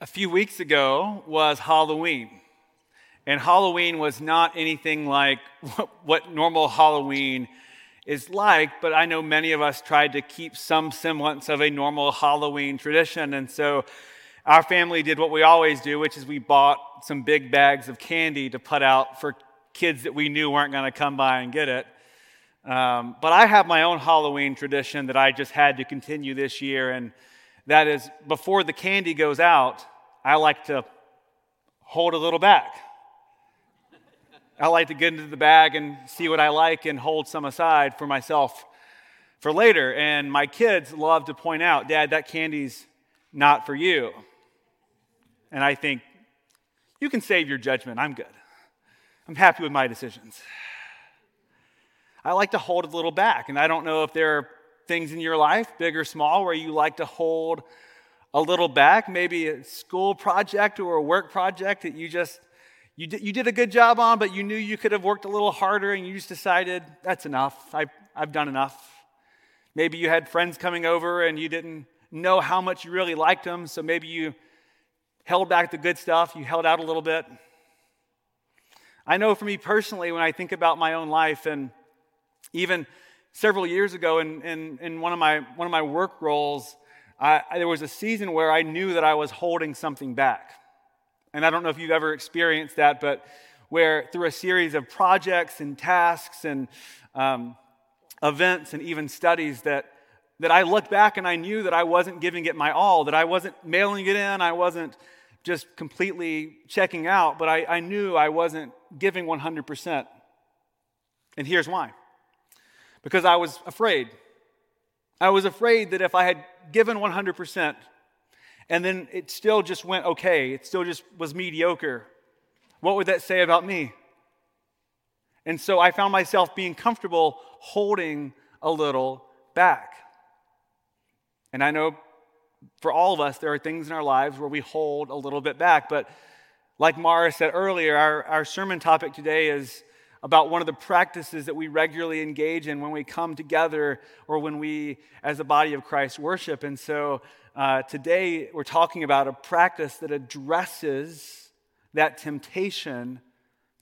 A few weeks ago was Halloween. And Halloween was not anything like what normal Halloween is like, but I know many of us tried to keep some semblance of a normal Halloween tradition. And so our family did what we always do, which is we bought some big bags of candy to put out for kids that we knew weren't going to come by and get it. Um, but I have my own Halloween tradition that I just had to continue this year. And that is, before the candy goes out, I like to hold a little back. I like to get into the bag and see what I like and hold some aside for myself for later. And my kids love to point out, Dad, that candy's not for you. And I think, you can save your judgment. I'm good. I'm happy with my decisions. I like to hold a little back. And I don't know if there are things in your life, big or small, where you like to hold a little back, maybe a school project or a work project that you just you did, you did a good job on, but you knew you could have worked a little harder and you just decided, that's enough. I, I've done enough. Maybe you had friends coming over and you didn't know how much you really liked them, so maybe you held back the good stuff, you held out a little bit. I know for me personally, when I think about my own life and even several years ago in, in, in one, of my, one of my work roles, I, I, there was a season where I knew that I was holding something back. And I don't know if you've ever experienced that, but where through a series of projects and tasks and um, events and even studies that, that I looked back and I knew that I wasn't giving it my all, that I wasn't mailing it in, I wasn't just completely checking out, but I, I knew I wasn't giving 100%. And here's why because I was afraid. I was afraid that if I had given 100% and then it still just went okay, it still just was mediocre, what would that say about me? And so I found myself being comfortable holding a little back. And I know for all of us, there are things in our lives where we hold a little bit back. But like Mara said earlier, our, our sermon topic today is about one of the practices that we regularly engage in when we come together or when we, as a body of Christ, worship. And so uh, today we're talking about a practice that addresses that temptation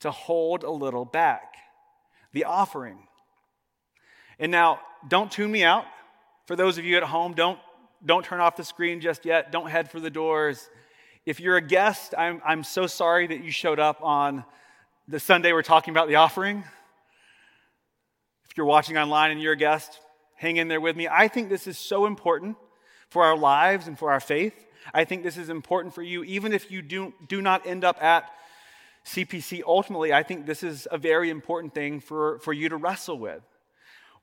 to hold a little back the offering. And now, don't tune me out. For those of you at home, don't, don't turn off the screen just yet. Don't head for the doors. If you're a guest, I'm, I'm so sorry that you showed up on the Sunday we're talking about the offering. If you're watching online and you're a guest, hang in there with me. I think this is so important for our lives and for our faith. I think this is important for you, even if you do, do not end up at CPC ultimately. I think this is a very important thing for, for you to wrestle with.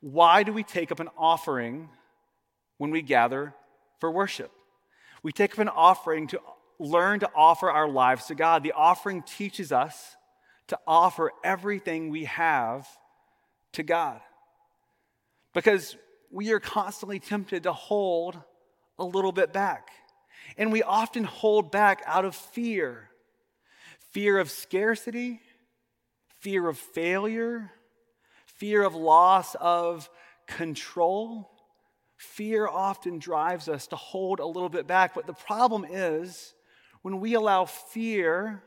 Why do we take up an offering when we gather for worship? We take up an offering to learn to offer our lives to God. The offering teaches us to offer everything we have to God. Because we are constantly tempted to hold a little bit back. And we often hold back out of fear fear of scarcity, fear of failure, fear of loss of control. Fear often drives us to hold a little bit back. But the problem is when we allow fear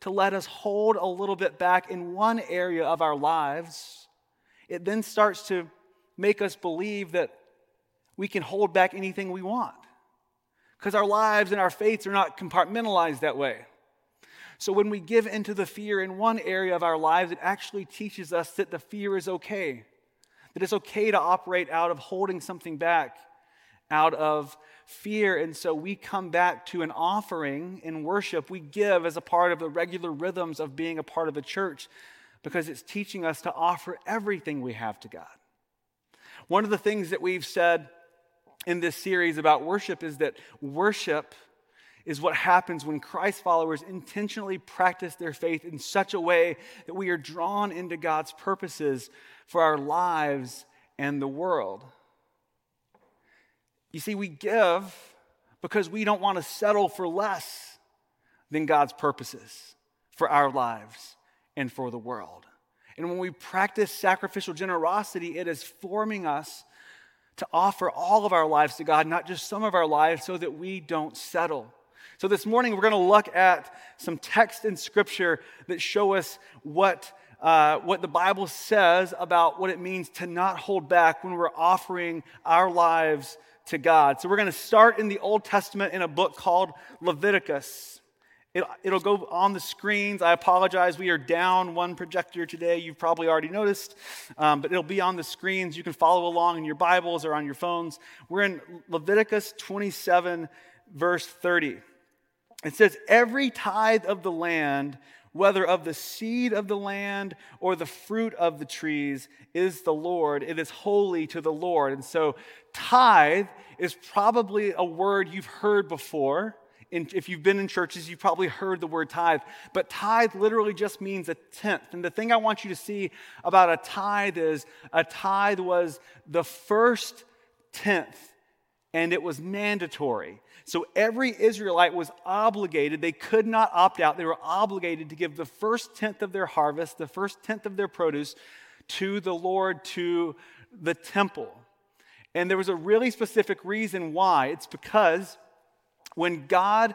to let us hold a little bit back in one area of our lives, it then starts to make us believe that we can hold back anything we want. Because our lives and our faiths are not compartmentalized that way. So when we give into the fear in one area of our lives, it actually teaches us that the fear is okay, that it's okay to operate out of holding something back, out of fear. And so we come back to an offering in worship. We give as a part of the regular rhythms of being a part of the church because it's teaching us to offer everything we have to God. One of the things that we've said in this series about worship is that worship is what happens when Christ followers intentionally practice their faith in such a way that we are drawn into God's purposes for our lives and the world. You see, we give because we don't want to settle for less than God's purposes for our lives and for the world. And when we practice sacrificial generosity, it is forming us to offer all of our lives to God, not just some of our lives, so that we don't settle. So, this morning we're going to look at some text in Scripture that show us what, uh, what the Bible says about what it means to not hold back when we're offering our lives to God. So, we're going to start in the Old Testament in a book called Leviticus. It, will go on the screens. I apologize. We are down one projector today. You've probably already noticed, um, but it'll be on the screens. You can follow along in your Bibles or on your phones. We're in Leviticus 27, verse 30. It says, Every tithe of the land, whether of the seed of the land or the fruit of the trees, is the Lord. It is holy to the Lord. And so, tithe is probably a word you've heard before. And if you've been in churches, you've probably heard the word tithe. But tithe literally just means a tenth. And the thing I want you to see about a tithe is a tithe was the first tenth, and it was mandatory. So every Israelite was obligated, they could not opt out, they were obligated to give the first tenth of their harvest, the first tenth of their produce to the Lord, to the temple. And there was a really specific reason why. It's because when God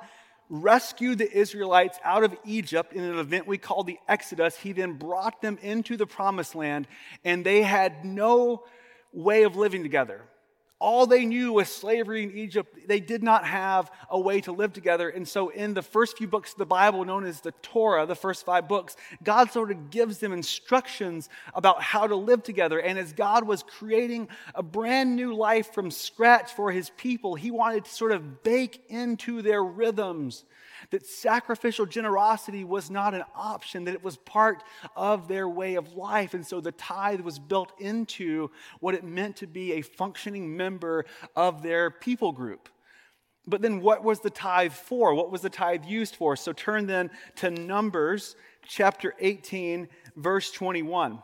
rescued the Israelites out of Egypt in an event we call the Exodus, he then brought them into the promised land, and they had no way of living together. All they knew was slavery in Egypt. They did not have a way to live together. And so, in the first few books of the Bible, known as the Torah, the first five books, God sort of gives them instructions about how to live together. And as God was creating a brand new life from scratch for his people, he wanted to sort of bake into their rhythms that sacrificial generosity was not an option, that it was part of their way of life. And so the tithe was built into what it meant to be a functioning member of their people group. But then what was the tithe for? What was the tithe used for? So turn then to Numbers chapter 18, verse 21.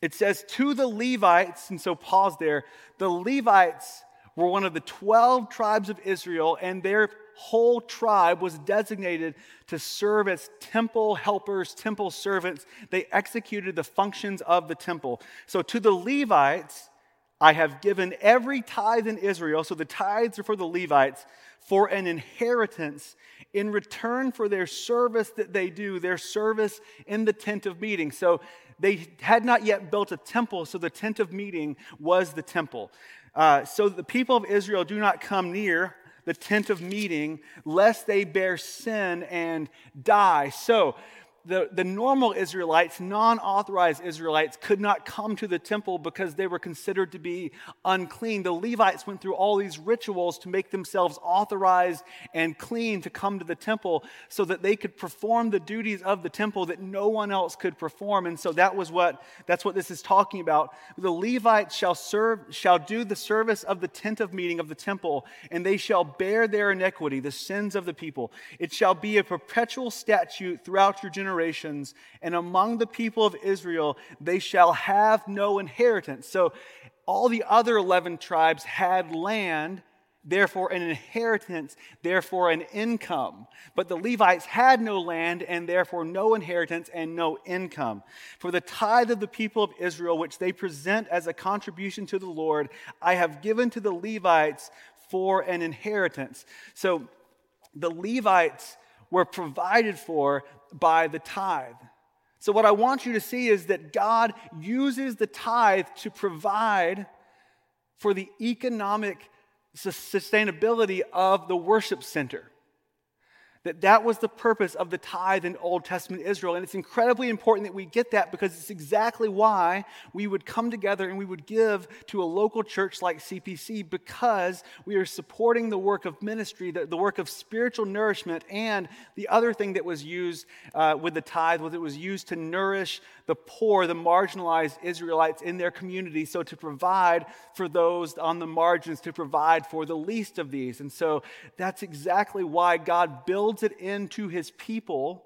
It says, To the Levites, and so pause there, the Levites were one of the 12 tribes of Israel, and their whole tribe was designated to serve as temple helpers, temple servants. They executed the functions of the temple. So to the Levites, I have given every tithe in Israel, so the tithes are for the Levites, for an inheritance in return for their service that they do, their service in the tent of meeting. So they had not yet built a temple, so the tent of meeting was the temple. Uh, so the people of Israel do not come near the tent of meeting, lest they bear sin and die. So, the, the normal Israelites, non authorized Israelites, could not come to the temple because they were considered to be unclean. The Levites went through all these rituals to make themselves authorized and clean to come to the temple so that they could perform the duties of the temple that no one else could perform. And so that was what that's what this is talking about. The Levites shall serve shall do the service of the tent of meeting of the temple, and they shall bear their iniquity, the sins of the people. It shall be a perpetual statute throughout your generations generations, and among the people of Israel they shall have no inheritance. So all the other 11 tribes had land, therefore an inheritance, therefore an income. But the Levites had no land, and therefore no inheritance and no income. For the tithe of the people of Israel, which they present as a contribution to the Lord, I have given to the Levites for an inheritance. So the Levites were provided for by the tithe. So, what I want you to see is that God uses the tithe to provide for the economic sustainability of the worship center. That that was the purpose of the tithe in Old Testament Israel. And it's incredibly important that we get that because it's exactly why we would come together and we would give to a local church like CPC because we are supporting the work of ministry, the, the work of spiritual nourishment. And the other thing that was used uh, with the tithe was it was used to nourish the poor, the marginalized Israelites in their community. So to provide for those on the margins, to provide for the least of these. And so that's exactly why God built builds it into his people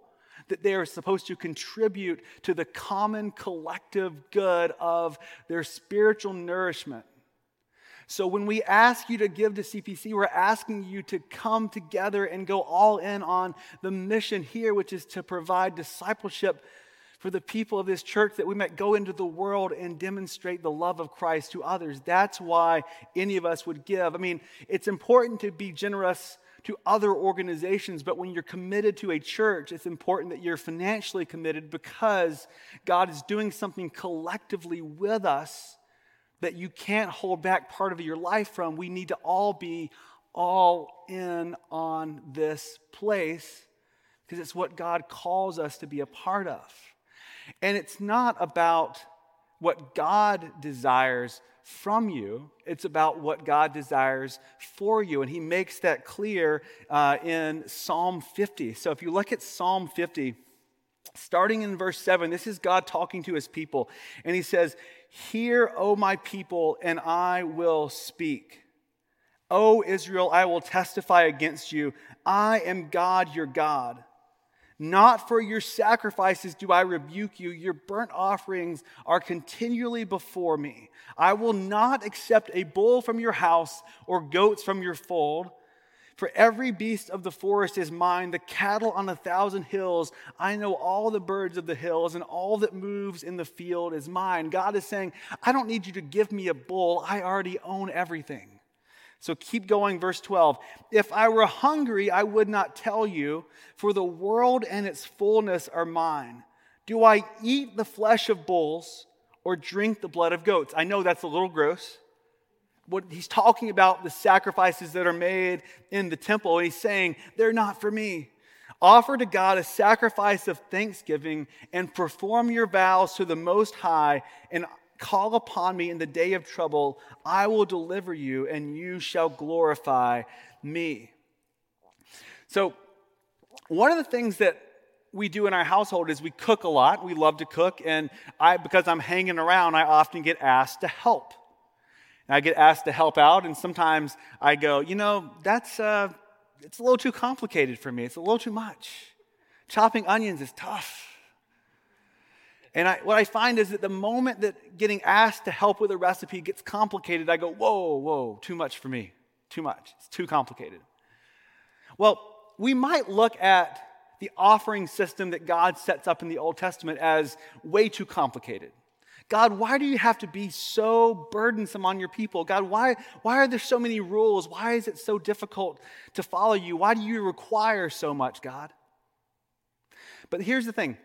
that they are supposed to contribute to the common collective good of their spiritual nourishment. So, when we ask you to give to CPC, we're asking you to come together and go all in on the mission here, which is to provide discipleship for the people of this church that we might go into the world and demonstrate the love of Christ to others. That's why any of us would give. I mean, it's important to be generous to other organizations, but when you're committed to a church, it's important that you're financially committed because God is doing something collectively with us that you can't hold back part of your life from. We need to all be all in on this place because it's what God calls us to be a part of. And it's not about what God desires from you, it's about what God desires for you. And he makes that clear uh, in Psalm 50. So if you look at Psalm 50, starting in verse 7, this is God talking to his people. And he says, Hear, O my people, and I will speak. O Israel, I will testify against you. I am God, your God. Not for your sacrifices do I rebuke you. Your burnt offerings are continually before me. I will not accept a bull from your house or goats from your fold. For every beast of the forest is mine, the cattle on a thousand hills. I know all the birds of the hills, and all that moves in the field is mine. God is saying, I don't need you to give me a bull. I already own everything. So keep going, verse 12. If I were hungry, I would not tell you, for the world and its fullness are mine. Do I eat the flesh of bulls or drink the blood of goats? I know that's a little gross. What he's talking about the sacrifices that are made in the temple, and he's saying, they're not for me. Offer to God a sacrifice of thanksgiving and perform your vows to the Most High and Call upon me in the day of trouble. I will deliver you, and you shall glorify me. So, one of the things that we do in our household is we cook a lot. We love to cook, and I, because I'm hanging around, I often get asked to help. And I get asked to help out, and sometimes I go, you know, that's uh, it's a little too complicated for me. It's a little too much. Chopping onions is tough. And I, what I find is that the moment that getting asked to help with a recipe gets complicated, I go, whoa, whoa, too much for me. Too much. It's too complicated. Well, we might look at the offering system that God sets up in the Old Testament as way too complicated. God, why do you have to be so burdensome on your people? God, why, why are there so many rules? Why is it so difficult to follow you? Why do you require so much, God? But here's the thing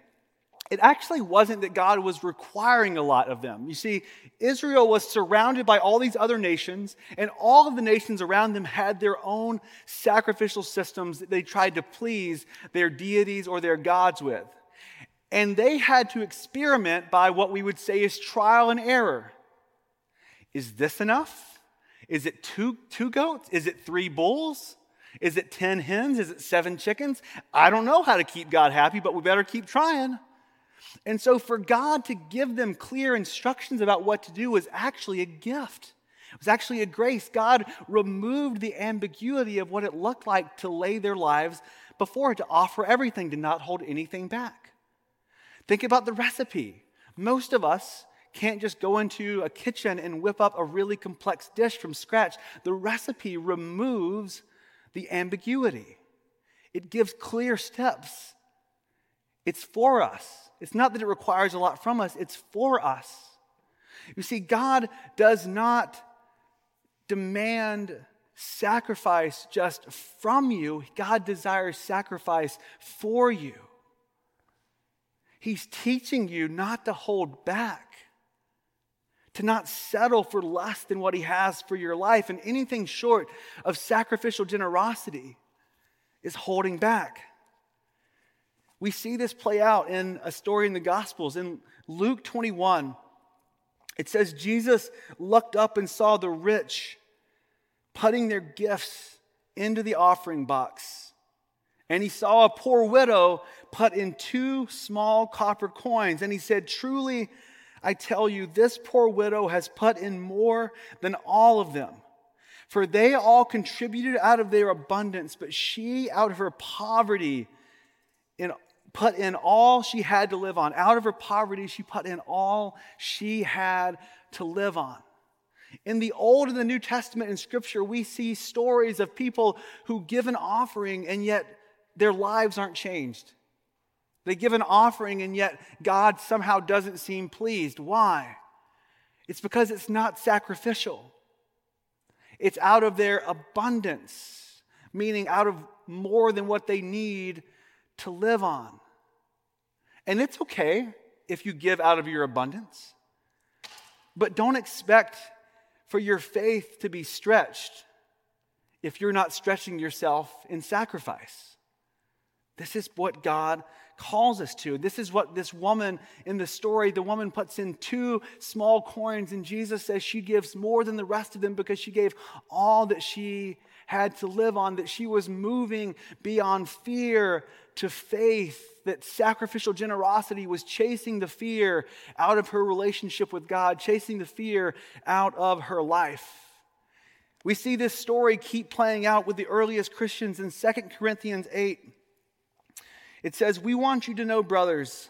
it actually wasn't that God was requiring a lot of them. You see, Israel was surrounded by all these other nations, and all of the nations around them had their own sacrificial systems that they tried to please their deities or their gods with. And they had to experiment by what we would say is trial and error. Is this enough? Is it two, two goats? Is it three bulls? Is it 10 hens? Is it seven chickens? I don't know how to keep God happy, but we better keep trying. And so, for God to give them clear instructions about what to do was actually a gift. It was actually a grace. God removed the ambiguity of what it looked like to lay their lives before, to offer everything, to not hold anything back. Think about the recipe. Most of us can't just go into a kitchen and whip up a really complex dish from scratch. The recipe removes the ambiguity, it gives clear steps. It's for us. It's not that it requires a lot from us, it's for us. You see, God does not demand sacrifice just from you, God desires sacrifice for you. He's teaching you not to hold back, to not settle for less than what He has for your life, and anything short of sacrificial generosity is holding back. We see this play out in a story in the Gospels. In Luke 21, it says Jesus looked up and saw the rich putting their gifts into the offering box. And he saw a poor widow put in two small copper coins. And he said, Truly, I tell you, this poor widow has put in more than all of them. For they all contributed out of their abundance, but she, out of her poverty, in put in all she had to live on. Out of her poverty, she put in all she had to live on. In the Old and the New Testament in Scripture, we see stories of people who give an offering and yet their lives aren't changed. They give an offering and yet God somehow doesn't seem pleased. Why? It's because it's not sacrificial, it's out of their abundance. meaning out of more than what they need to live on. And it's okay if you give out of your abundance, but don't expect for your faith to be stretched if you're not stretching yourself in sacrifice. This is what God calls us to. This is what this woman in the story, the woman puts in two small coins, and Jesus says she gives more than the rest of them because she gave all that she had to live on, that she was moving beyond fear to faith, that sacrificial generosity was chasing the fear out of her relationship with God, chasing the fear out of her life. We see this story keep playing out with the earliest Christians in 2 Corinthians 8. It says, We want you to know, brothers,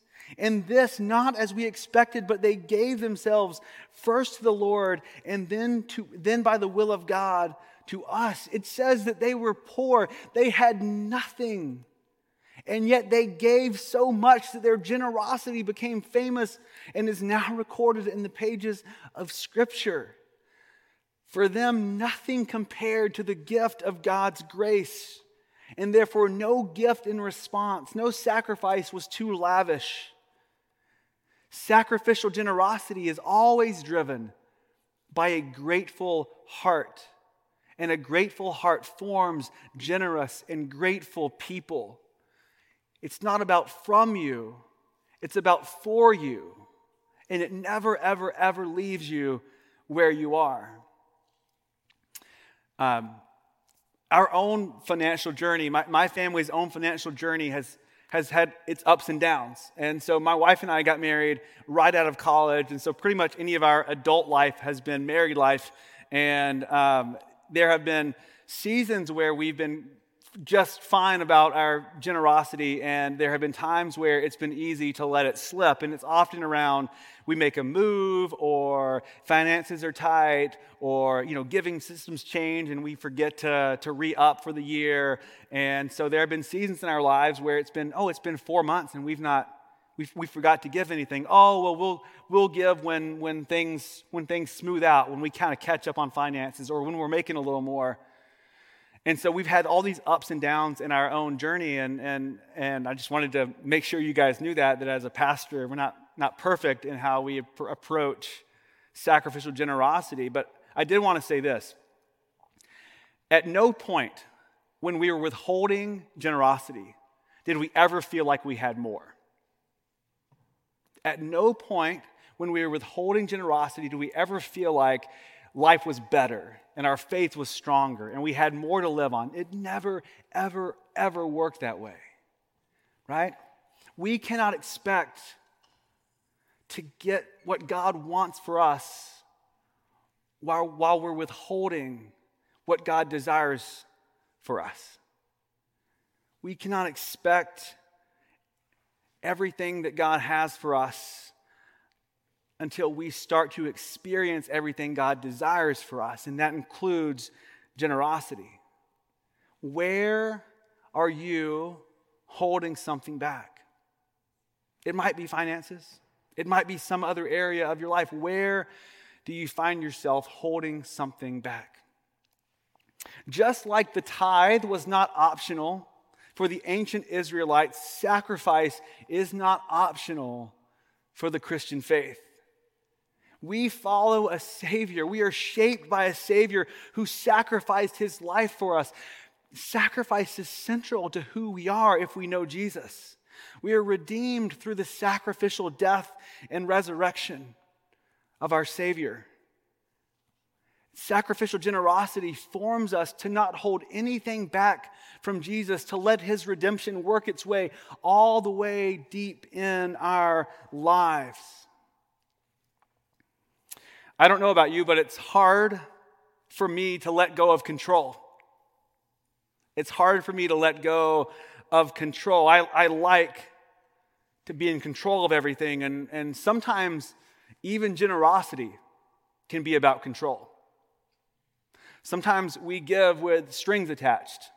And this not as we expected, but they gave themselves first to the Lord, and then, to, then by the will of God to us. It says that they were poor, they had nothing. And yet they gave so much that their generosity became famous and is now recorded in the pages of Scripture. For them, nothing compared to the gift of God's grace. And therefore, no gift in response, no sacrifice was too lavish. Sacrificial generosity is always driven by a grateful heart. And a grateful heart forms generous and grateful people. It's not about from you, it's about for you. And it never, ever, ever leaves you where you are. Um, our own financial journey, my, my family's own financial journey has, has had its ups and downs. And so my wife and I got married right out of college. And so pretty much any of our adult life has been married life. And um, there have been seasons where we've been just fine about our generosity, and there have been times where it's been easy to let it slip. And it's often around we make a move, or finances are tight, or you know, giving systems change, and we forget to, to re up for the year. And so there have been seasons in our lives where it's been, oh, it's been four months, and we've not. We, we forgot to give anything. Oh, well, we'll, we'll give when, when, things, when things smooth out, when we kind of catch up on finances, or when we're making a little more. And so we've had all these ups and downs in our own journey, and, and, and I just wanted to make sure you guys knew that, that as a pastor, we're not, not perfect in how we approach sacrificial generosity. But I did want to say this. At no point when we were withholding generosity did we ever feel like we had more. At no point when we were withholding generosity do we ever feel like life was better and our faith was stronger and we had more to live on. It never, ever, ever worked that way, right? We cannot expect to get what God wants for us while, while we're withholding what God desires for us. We cannot expect everything that God has for us until we start to experience everything God desires for us, and that includes generosity. Where are you holding something back? It might be finances, it might be some other area of your life. Where do you find yourself holding something back? Just like the tithe was not optional for the ancient Israelites, sacrifice is not optional for the Christian faith. We follow a Savior. We are shaped by a Savior who sacrificed his life for us. Sacrifice is central to who we are if we know Jesus. We are redeemed through the sacrificial death and resurrection of our Savior. Sacrificial generosity forms us to not hold anything back from Jesus, to let his redemption work its way all the way deep in our lives. I don't know about you, but it's hard for me to let go of control. It's hard for me to let go of control. I, I like to be in control of everything, and, and sometimes even generosity can be about control. Sometimes we give with strings attached.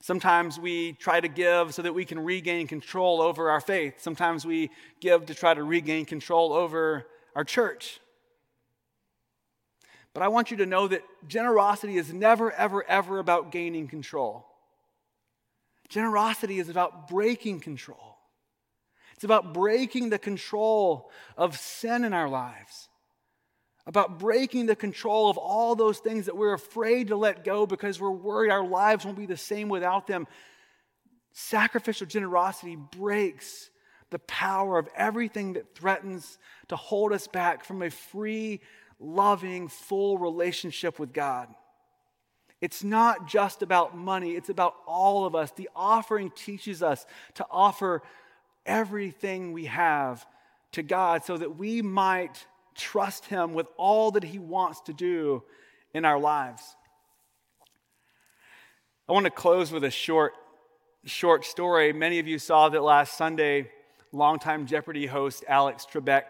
Sometimes we try to give so that we can regain control over our faith. Sometimes we give to try to regain control over our church. But I want you to know that generosity is never, ever, ever about gaining control. Generosity is about breaking control. It's about breaking the control of sin in our lives, about breaking the control of all those things that we're afraid to let go because we're worried our lives won't be the same without them. Sacrificial generosity breaks the power of everything that threatens to hold us back from a free, loving, full relationship with God. It's not just about money, it's about all of us. The offering teaches us to offer everything we have to God so that we might trust Him with all that He wants to do in our lives. I want to close with a short, short story. Many of you saw that last Sunday, longtime Jeopardy host Alex Trebek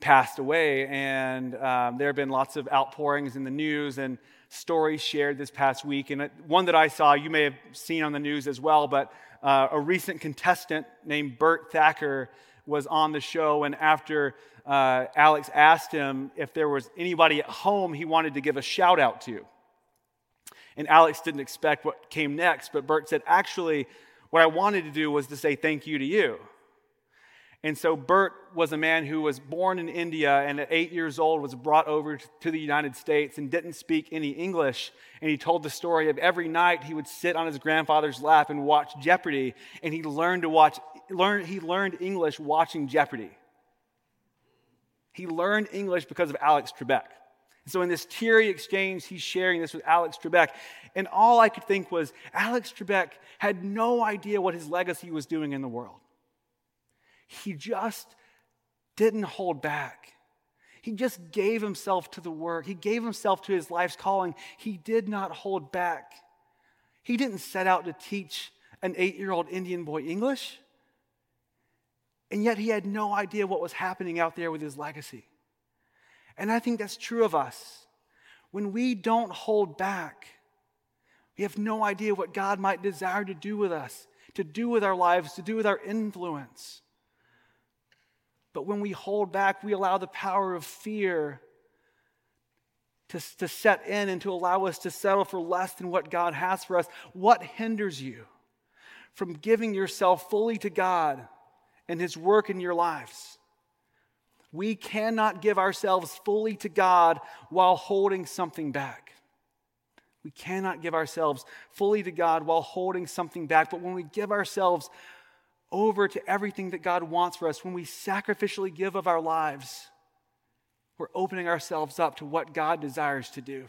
passed away, and um, there have been lots of outpourings in the news and stories shared this past week. And one that I saw, you may have seen on the news as well, but uh, a recent contestant named Burt Thakur was on the show, and after uh, Alex asked him if there was anybody at home he wanted to give a shout out to. And Alex didn't expect what came next, but Burt said, Actually, what I wanted to do was to say thank you to you. And so Burt was a man who was born in India and at eight years old was brought over to the United States and didn't speak any English. And he told the story of every night he would sit on his grandfather's lap and watch Jeopardy. And he learned to watch, learn, he learned English watching Jeopardy. He learned English because of Alex Trebek. And so in this teary exchange, he's sharing this with Alex Trebek. And all I could think was Alex Trebek had no idea what his legacy was doing in the world. He just didn't hold back. He just gave himself to the work. He gave himself to his life's calling. He did not hold back. He didn't set out to teach an eight year old Indian boy English. And yet he had no idea what was happening out there with his legacy. And I think that's true of us. When we don't hold back, we have no idea what God might desire to do with us, to do with our lives, to do with our influence. But when we hold back, we allow the power of fear to, to set in and to allow us to settle for less than what God has for us. What hinders you from giving yourself fully to God and His work in your lives? We cannot give ourselves fully to God while holding something back. We cannot give ourselves fully to God while holding something back. But when we give ourselves over to everything that God wants for us, when we sacrificially give of our lives, we're opening ourselves up to what God desires to do.